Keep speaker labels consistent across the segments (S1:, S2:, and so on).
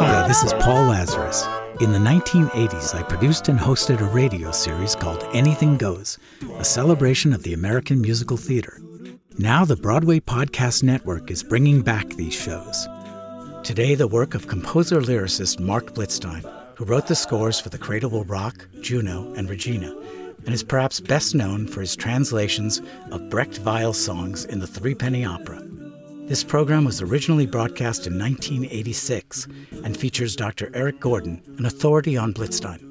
S1: Hi, this is Paul Lazarus. In the 1980s, I produced and hosted a radio series called Anything Goes, a celebration of the American musical theater. Now, the Broadway Podcast Network is bringing back these shows. Today, the work of composer lyricist Marc Blitzstein, who wrote the scores for The Cradle Will Rock, Juno, and Regina, and is perhaps best known for his translations of Brecht Weill songs in the Three Penny Opera. This program was originally broadcast in 1986 and features Dr. Eric Gordon, an authority on Blitzstein.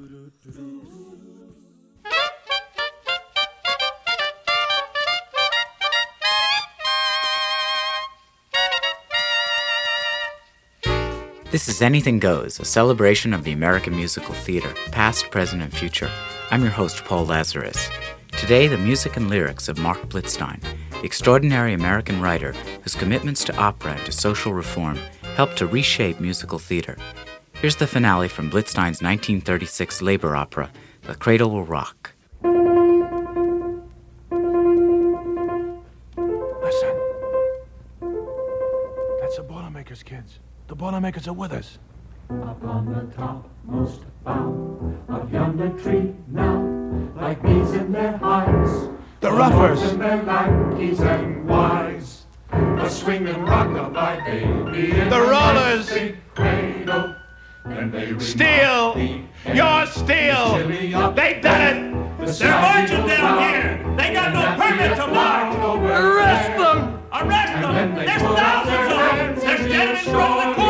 S2: This is Anything Goes, a celebration of the American musical theater, past, present, and future. I'm your host, Paul Lazarus. Today, the music and lyrics of Marc Blitzstein, the extraordinary American writer whose commitments to opera and to social reform helped to reshape musical theater. Here's the finale from Blitzstein's 1936 labor opera, The Cradle Will Rock.
S3: Listen. That's the Boilermakers, kids. The Boilermakers are with us.
S4: Up on the topmost bough of yonder tree now, like bees in their hives.
S3: The Roughers.
S4: And their lackeys and wives. The swinging rockabye baby. in
S3: The Rollers.
S4: cradle. And they
S3: Steal! You're steal! They done it!
S4: They're marching
S3: down here.
S4: They got no permit to march!
S3: Arrest them!
S4: Arrest them! There's thousands of them! They're standing in the courthouse right here!
S3: My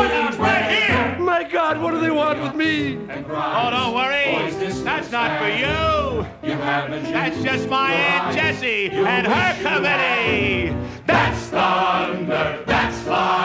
S3: God, what do they want with me? Oh, don't worry. That's not for you. That's just my Aunt Jessie and her committee.
S4: That's thunder, that's lightning,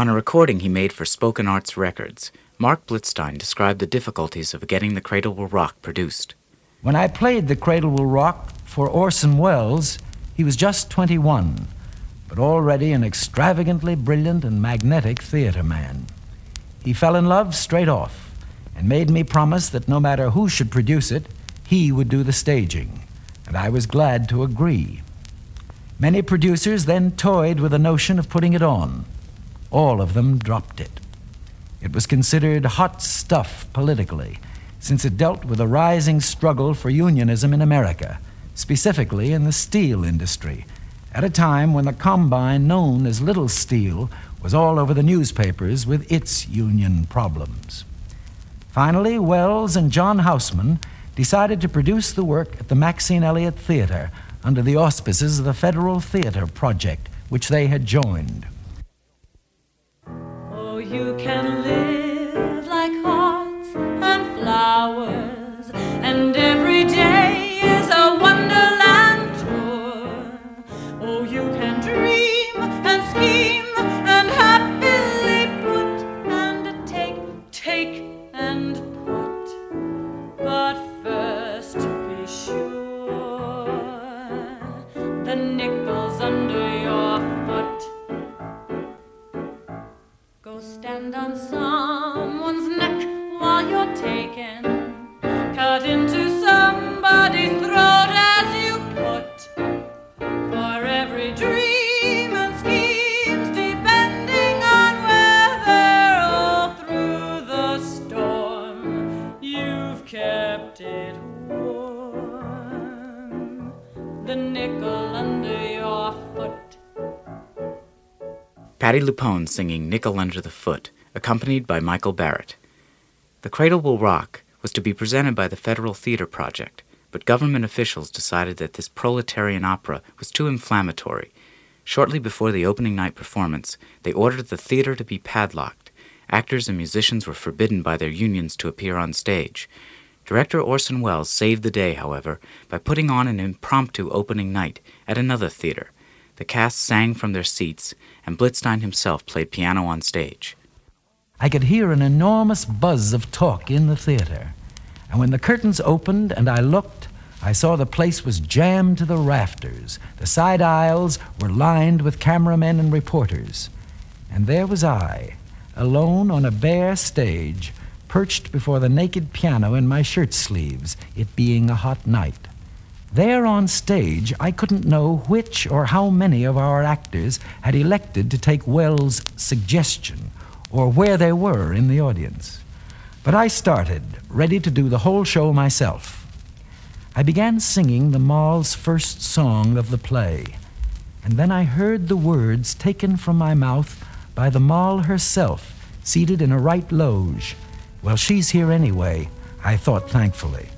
S2: On a recording he made for Spoken Arts Records, Marc Blitzstein described the difficulties of getting The Cradle Will Rock produced.
S5: When I played The Cradle Will Rock for Orson Welles, he was just 21, but already an extravagantly brilliant and magnetic theater man. He fell in love straight off and made me promise that no matter who should produce it, he would do the staging, and I was glad to agree. Many producers then toyed with the notion of putting it on. All of them dropped it. It was considered hot stuff politically, since it dealt with a rising struggle for unionism in America, specifically in the steel industry, at a time when the combine known as Little Steel was all over the newspapers with its union problems. Finally, Welles and John Houseman decided to produce the work at the Maxine Elliott Theater under the auspices of the Federal Theater Project, which they had joined.
S6: You can Stand on someone's neck while you're taken, cut into somebody's throat.
S2: Patti LuPone singing Nickel Under the Foot, accompanied by Michael Barrett. The Cradle Will Rock was to be presented by the Federal Theater Project, but government officials decided that this proletarian opera was too inflammatory. Shortly before the opening night performance, they ordered the theater to be padlocked. Actors and musicians were forbidden by their unions to appear on stage. Director Orson Welles saved the day, however, by putting on an impromptu opening night at another theater. The cast sang from their seats, and Blitzstein himself played piano on stage.
S5: I could hear an enormous buzz of talk in the theater. And when the curtains opened and I looked, I saw the place was jammed to the rafters. The side aisles were lined with cameramen and reporters. And there was I, alone on a bare stage, perched before the naked piano in my shirt sleeves, it being a hot night. There on stage, I couldn't know which or how many of our actors had elected to take Welles' suggestion or where they were in the audience. But I started, ready to do the whole show myself. I began singing the Moll's first song of the play, and then I heard the words taken from my mouth by the Moll herself, seated in a right loge. Well, she's here anyway, I thought thankfully.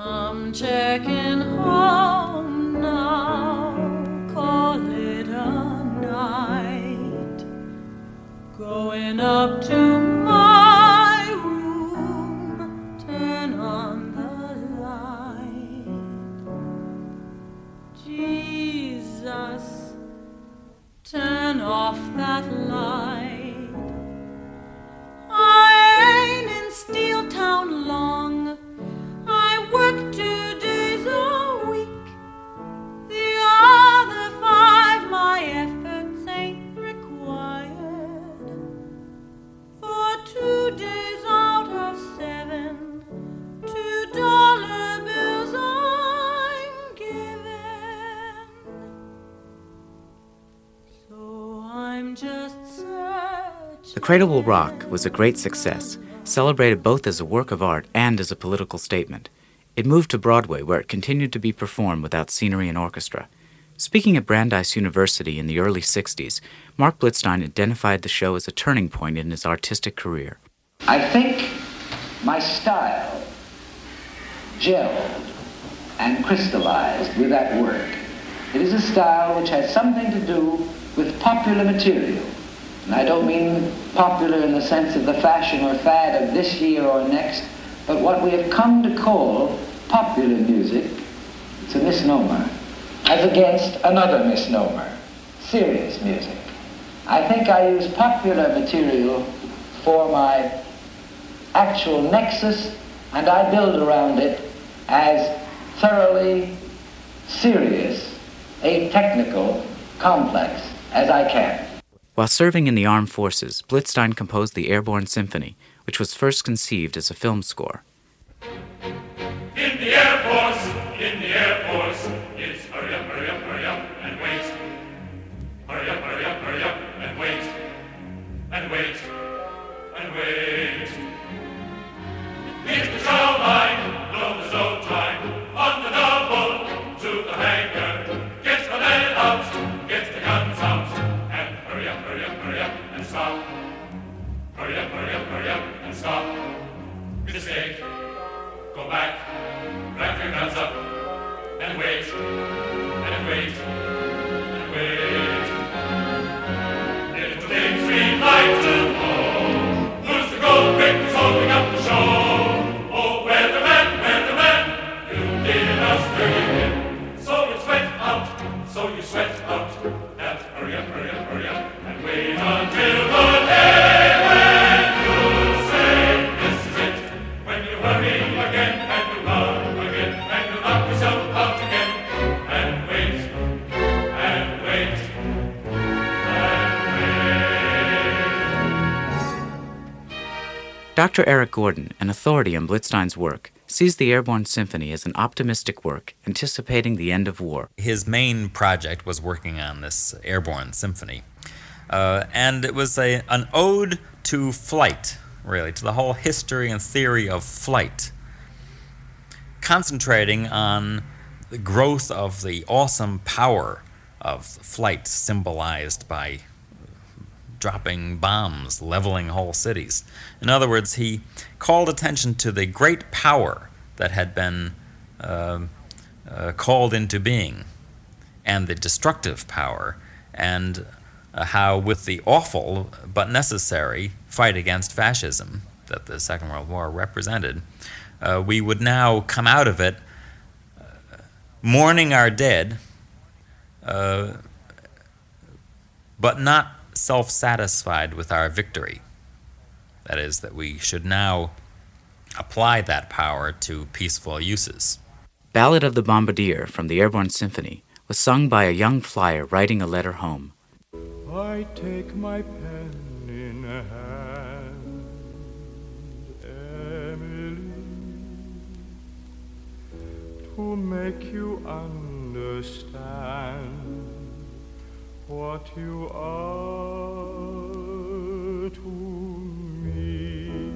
S6: I'm checking home now, call it a night. Going up to
S2: Cradle Rock was a great success, celebrated both as a work of art and as a political statement. It moved to Broadway, where it continued to be performed without scenery and orchestra. Speaking at Brandeis University in the early 60s, Marc Blitzstein identified the show as a turning point in his artistic career.
S7: I think my style gelled and crystallized with that work. It is a style which has something to do with popular material. And I don't mean popular in the sense of the fashion or fad of this year or next, but what we have come to call popular music. It's a misnomer, as against another misnomer, serious music. I think I use popular material for my actual nexus, and I build around it as thoroughly serious a technical complex as I can.
S2: While serving in the armed forces, Blitzstein composed the Airborne Symphony, which was first conceived as a film score.
S4: In the Air Force,
S2: Gordon, an authority on Blitzstein's work, sees the Airborne Symphony as an optimistic work anticipating the end of war.
S8: His main project was working on this Airborne Symphony. Uh, and it was a, an ode to flight, really, to the whole history and theory of flight, concentrating on the growth of the awesome power of flight symbolized by dropping bombs, leveling whole cities. In other words, he called attention to the great power that had been uh, uh, called into being and the destructive power, and uh, how, with the awful but necessary fight against fascism that the Second World War represented, uh, we would now come out of it uh, mourning our dead, uh, but not self satisfied with our victory. That is, that we should now apply that power to peaceful uses.
S2: Ballad of the Bombardier from the Airborne Symphony was sung by a young flyer writing a letter home.
S9: I take my pen in hand, Emily, to make you understand what you are to me.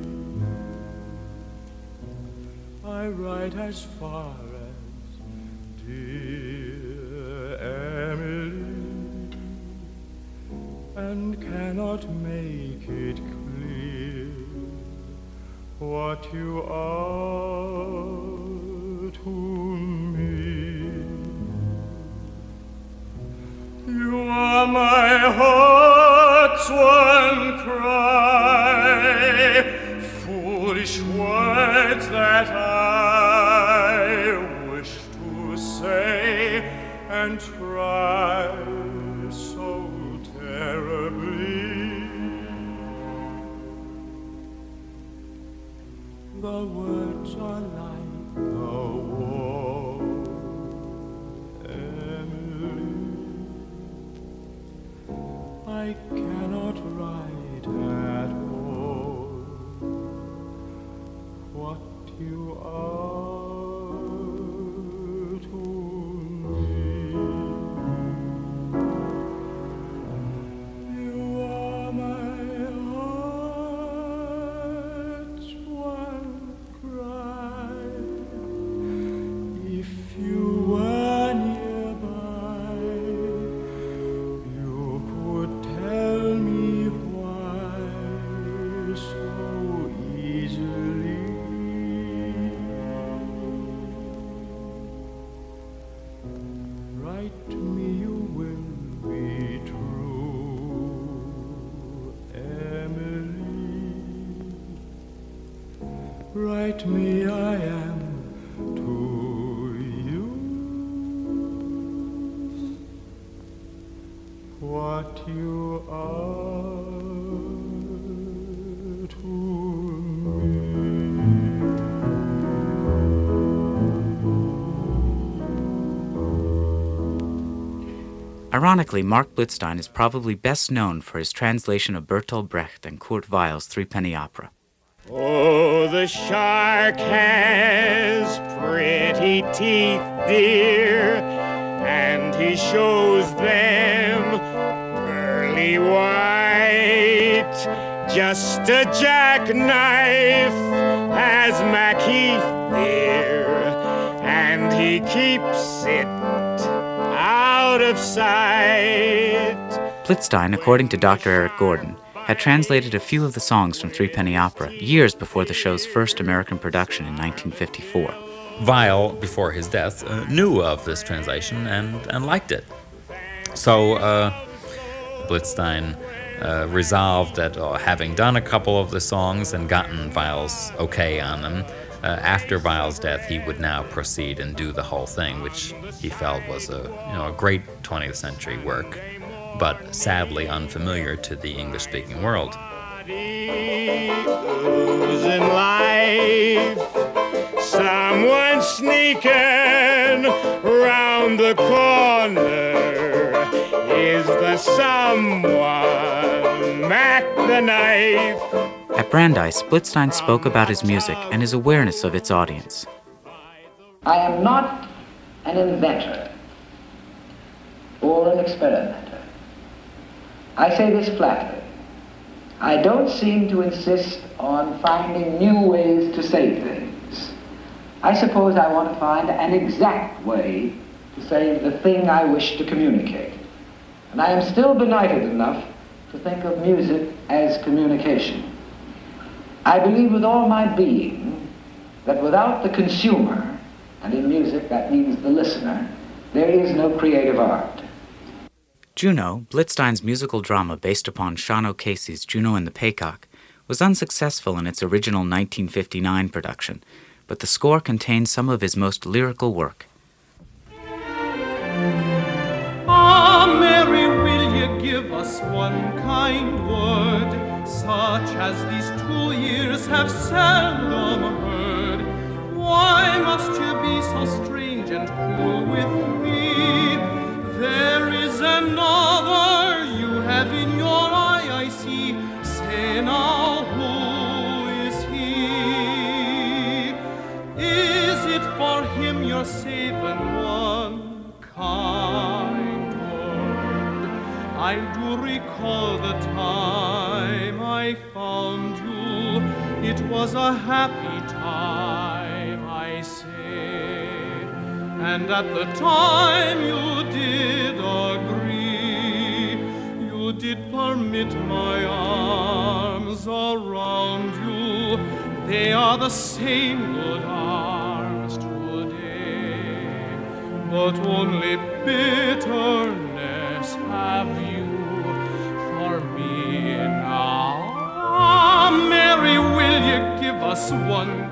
S9: I write as far as dear Emily and cannot make it clear what you are The words are like a wall, Write me, I am to you what you are to me.
S2: Ironically, Marc Blitzstein is probably best known for his translation of Bertolt Brecht and Kurt Weill's Three Penny Opera.
S3: Oh, the shark has pretty teeth, dear, and he shows them pearly white. Just a jackknife has Macheath, dear, and he keeps it out of sight.
S2: Blitzstein, according to Dr. Eric Gordon, had translated a few of the songs from Three Penny Opera years before the show's first American production in 1954.
S8: Weill, before his death, uh, knew of this translation and, and liked it. So uh, Blitzstein uh, resolved that uh, having done a couple of the songs and gotten Weill's okay on them, uh, after Weill's death, he would now proceed and do the whole thing, which he felt was a you know a great 20th century work, but sadly unfamiliar to the English-speaking world.
S3: Losing life. Someone sneaking round the corner. Is the someone Mack the knife?
S2: At Brandeis, Blitzstein spoke about his music and his awareness of its audience.
S7: I am not an inventor or an experimenter. I say this flatly. I don't seem to insist on finding new ways to say things. I suppose I want to find an exact way to say the thing I wish to communicate. And I am still benighted enough to think of music as communication. I believe with all my being that without the consumer, and in music that means the listener, there is no creative art.
S2: Juno, Blitzstein's musical drama based upon Sean O'Casey's Juno and the Paycock, was unsuccessful in its original 1959 production, but the score contains some of his most lyrical work.
S9: Ah, Mary, will you give us one kind word, such as these two years have seldom heard? Why must you be so strange and cruel with me? Another you have in your eye, I see. Say now, who is he? Is it for him you're saving one kind word? I do recall the time I found you. It was a happy time, And at the time you did agree, you did permit my arms around you. They are the same good arms today, but only bitterness have you for me now. Ah, Mary, will you give us one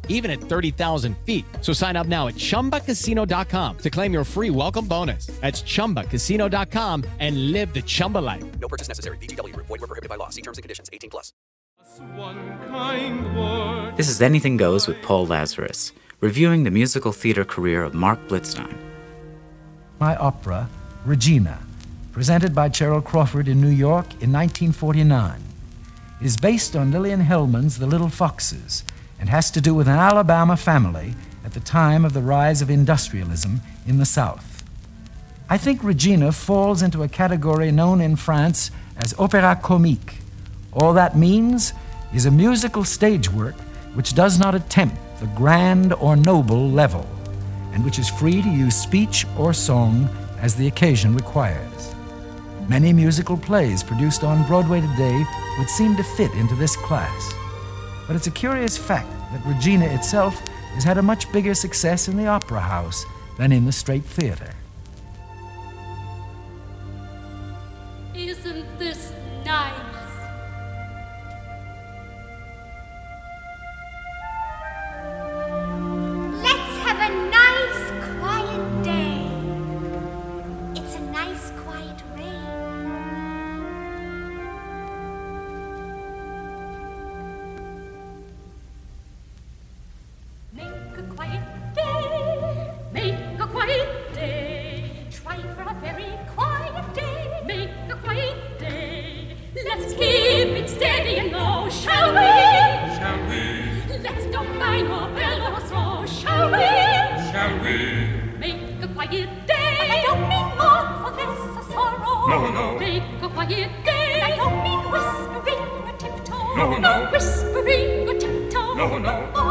S10: even at 30,000 feet. So sign up now at ChumbaCasino.com to claim your free welcome bonus. That's ChumbaCasino.com and live the Chumba life.
S11: No purchase necessary. VGW. Void were prohibited by law. See terms and conditions. 18 plus.
S2: This is Anything Goes with Paul Lazarus, reviewing the musical theater career of Marc Blitzstein.
S5: My opera, Regina, presented by Cheryl Crawford in New York in 1949, is based on Lillian Hellman's The Little Foxes and has to do with an Alabama family at the time of the rise of industrialism in the South. I think Regina falls into a category known in France as opéra comique. All that means is a musical stage work which does not attempt the grand or noble level, and which is free to use speech or song as the occasion requires. Many musical plays produced on Broadway today would seem to fit into this class. But it's a curious fact that Regina itself has had a much bigger success in the opera house than in the straight theater.
S9: No, no.
S12: Make a quiet day. Don't mean whispering or tiptoe. Whispering the tiptoe,
S9: no, no.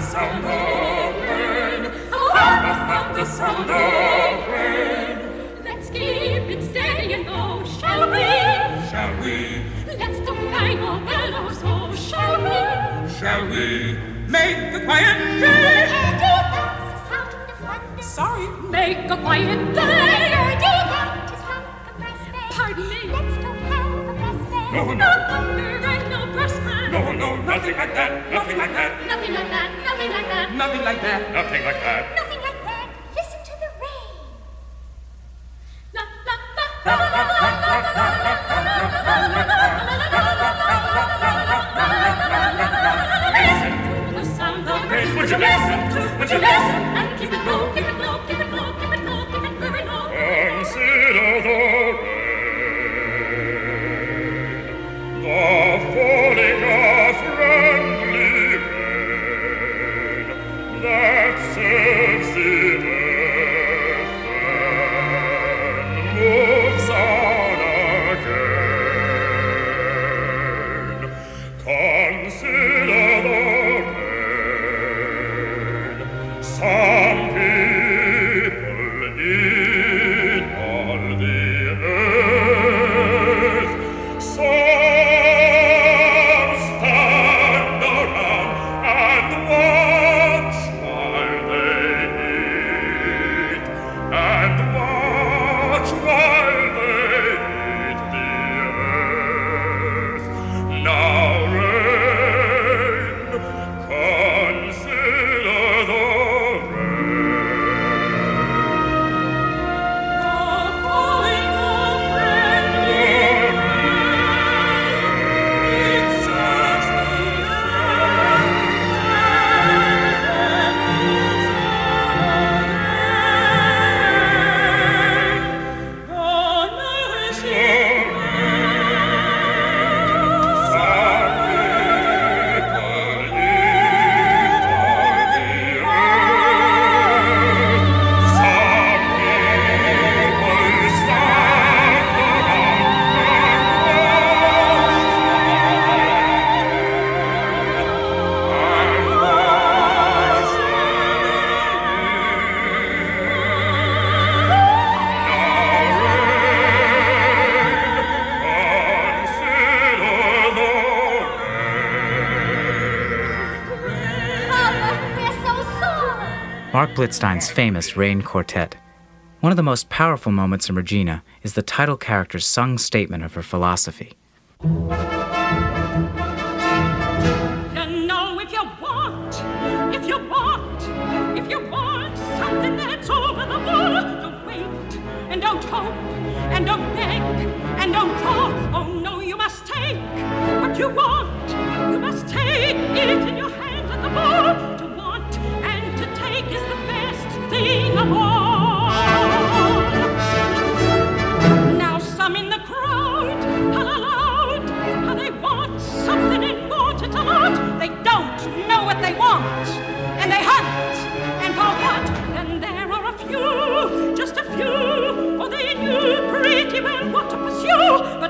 S12: sound, the of rain? How the sound, of rain? Let's keep it steady and low, shall we?
S9: Shall we?
S12: Let's don't bang our bellows, oh, shall we?
S9: Shall we? Make a quiet day.
S12: Sorry. Make a quiet day. Pardon me. Let's don't have oh. a.
S9: No, no.
S12: No no.
S9: No, no, nothing like that, nothing like that,
S12: Nothing like that. Nothing like that.
S9: nothing like that, nothing like that.
S12: Nothing like that. Listen to the rain. La la la la la la la Listen to the sound of rain.
S9: Would you listen?
S12: Would you listen?
S2: Blitzstein's famous Rain Quartet. One of the most powerful moments in Regina is the title character's sung statement of her philosophy.
S12: You know if you want, if you want, if you want something that's over the wall, don't wait and don't hope and don't beg and don't crawl. Oh no, you must take what you want. You must take it in your hand at the ball. Want and. Now some in the crowd holler loud how they want something important a lot. They don't know what they want, and they hunt and for what? And there are a few, just a few, for they knew pretty well what to pursue, but and and it. And and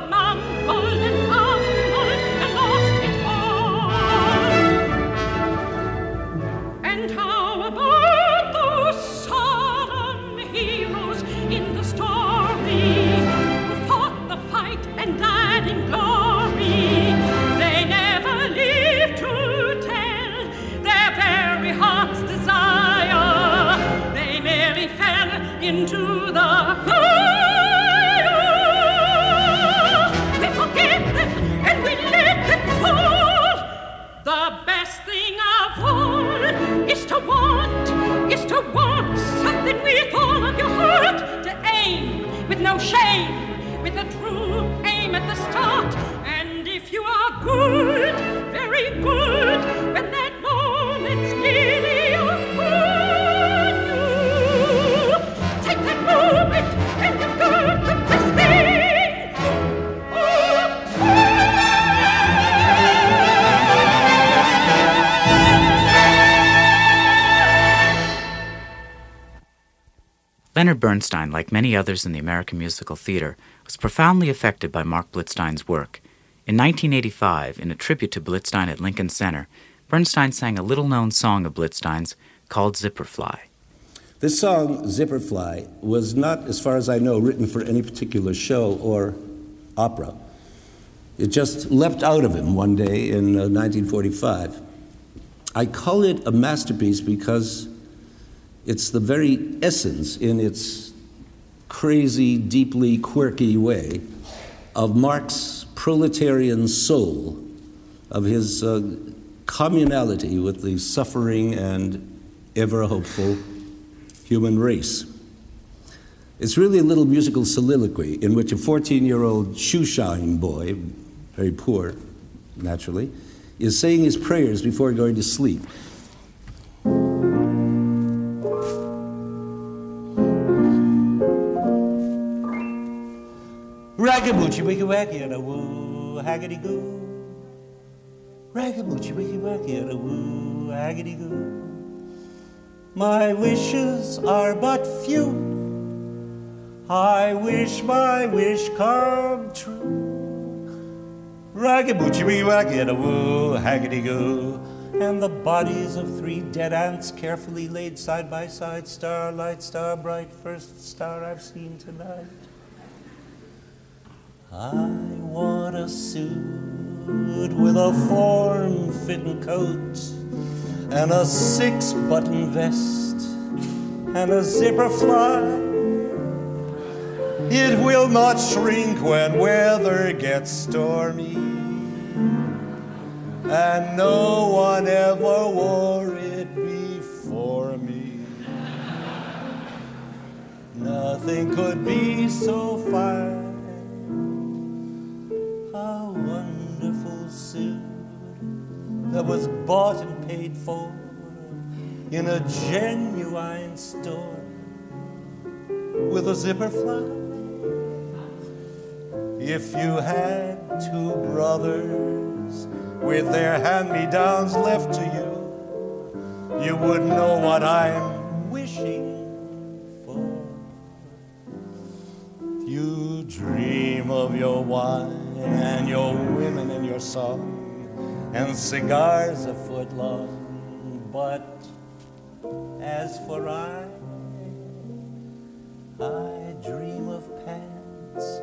S12: into the fire. We them and we let them fall. The best thing of all is to want, is to want something with all of your heart. To aim with no shame, with a true aim at the start. And if you are good, very good,
S2: Leonard Bernstein, like many others in the American musical theater, was profoundly affected by Marc Blitzstein's work. In 1985, in a tribute to Blitzstein at Lincoln Center, Bernstein sang a little known song of Blitzstein's called Zipperfly.
S13: This song, Zipperfly, was not, as far as I know, written for any particular show or opera. It just leapt out of him one day in uh, 1945. I call it a masterpiece because it's the very essence, in its crazy, deeply quirky way, of Marc's proletarian soul, of his uh, communality with the suffering and ever hopeful human race. It's really a little musical soliloquy in which a 14 year old shoeshine boy, very poor, naturally, is saying his prayers before going to sleep. Ragamuchi wiki wacky and a woo haggity goo. Ragamuchi wiki wacky and a woo haggity goo. My wishes are but few. I wish my wish come true. Ragamuchi wiki wacky and a woo haggity goo. And the bodies of three dead ants carefully laid side by side. Starlight, star bright, first star I've seen tonight. I want a suit with a form fitting coat and a six button vest and a zipper fly. It will not shrink when weather gets stormy, and no one ever wore it before me. Nothing could be so fine. Suit that was bought and paid for in a genuine store with a zipper fly. If you had two brothers with their hand me downs left to you, you would know what I'm wishing for. You dream of your wine and your women and your song and cigars a foot long. But as for I, I dream of pants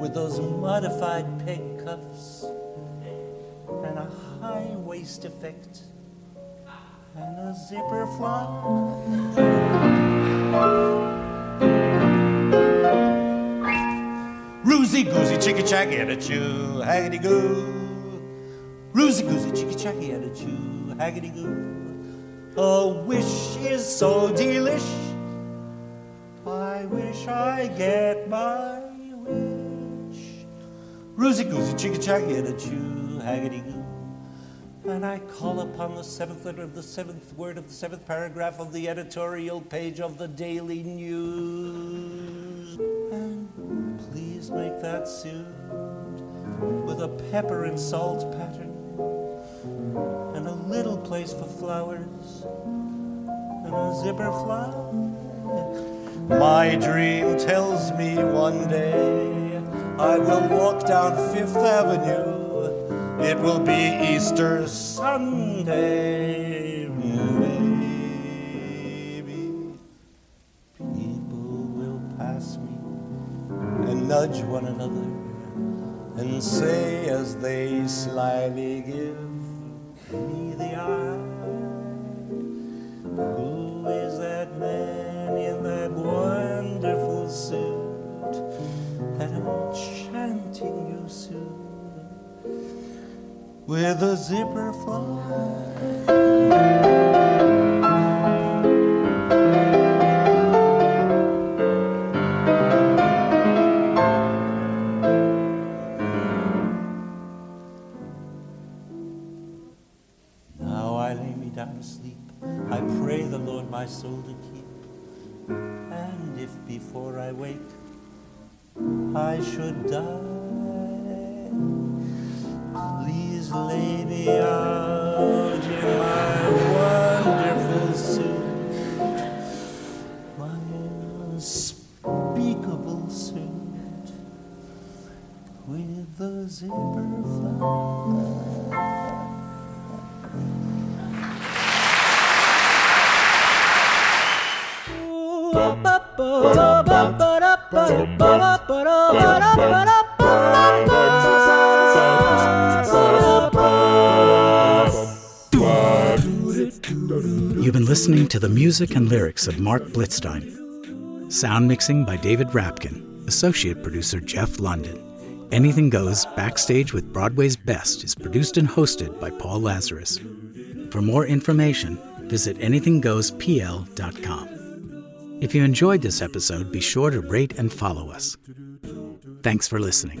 S13: with those modified peg cuffs and a high waist effect and a zipper fly. Roozy goozy at a chew, haggity goo. Roozy goozy chicky a chew, haggity goo. A wish is so delish. I wish I get my wish. Roozy goozy chicky a chew, haggity goo. And I call upon the seventh letter of the seventh word of the seventh paragraph of the editorial page of the Daily News. And please make that suit with a pepper and salt pattern and a little place for flowers and a zipper fly. My dream tells me one day I will walk down Fifth Avenue. It will be Easter Sunday. Nudge one another and say as they slyly give me the eye. Who is that man in that wonderful suit? That enchanting new suit with a zipper Now should die,
S1: been listening to the music and lyrics of Marc Blitzstein. Sound mixing by David Rapkin. Associate producer Jeff London. Anything Goes Backstage with Broadway's Best is produced and hosted by Paul Lazarus. For more information, visit anythinggoespl.com. If you enjoyed this episode, be sure to rate and follow us. Thanks for listening.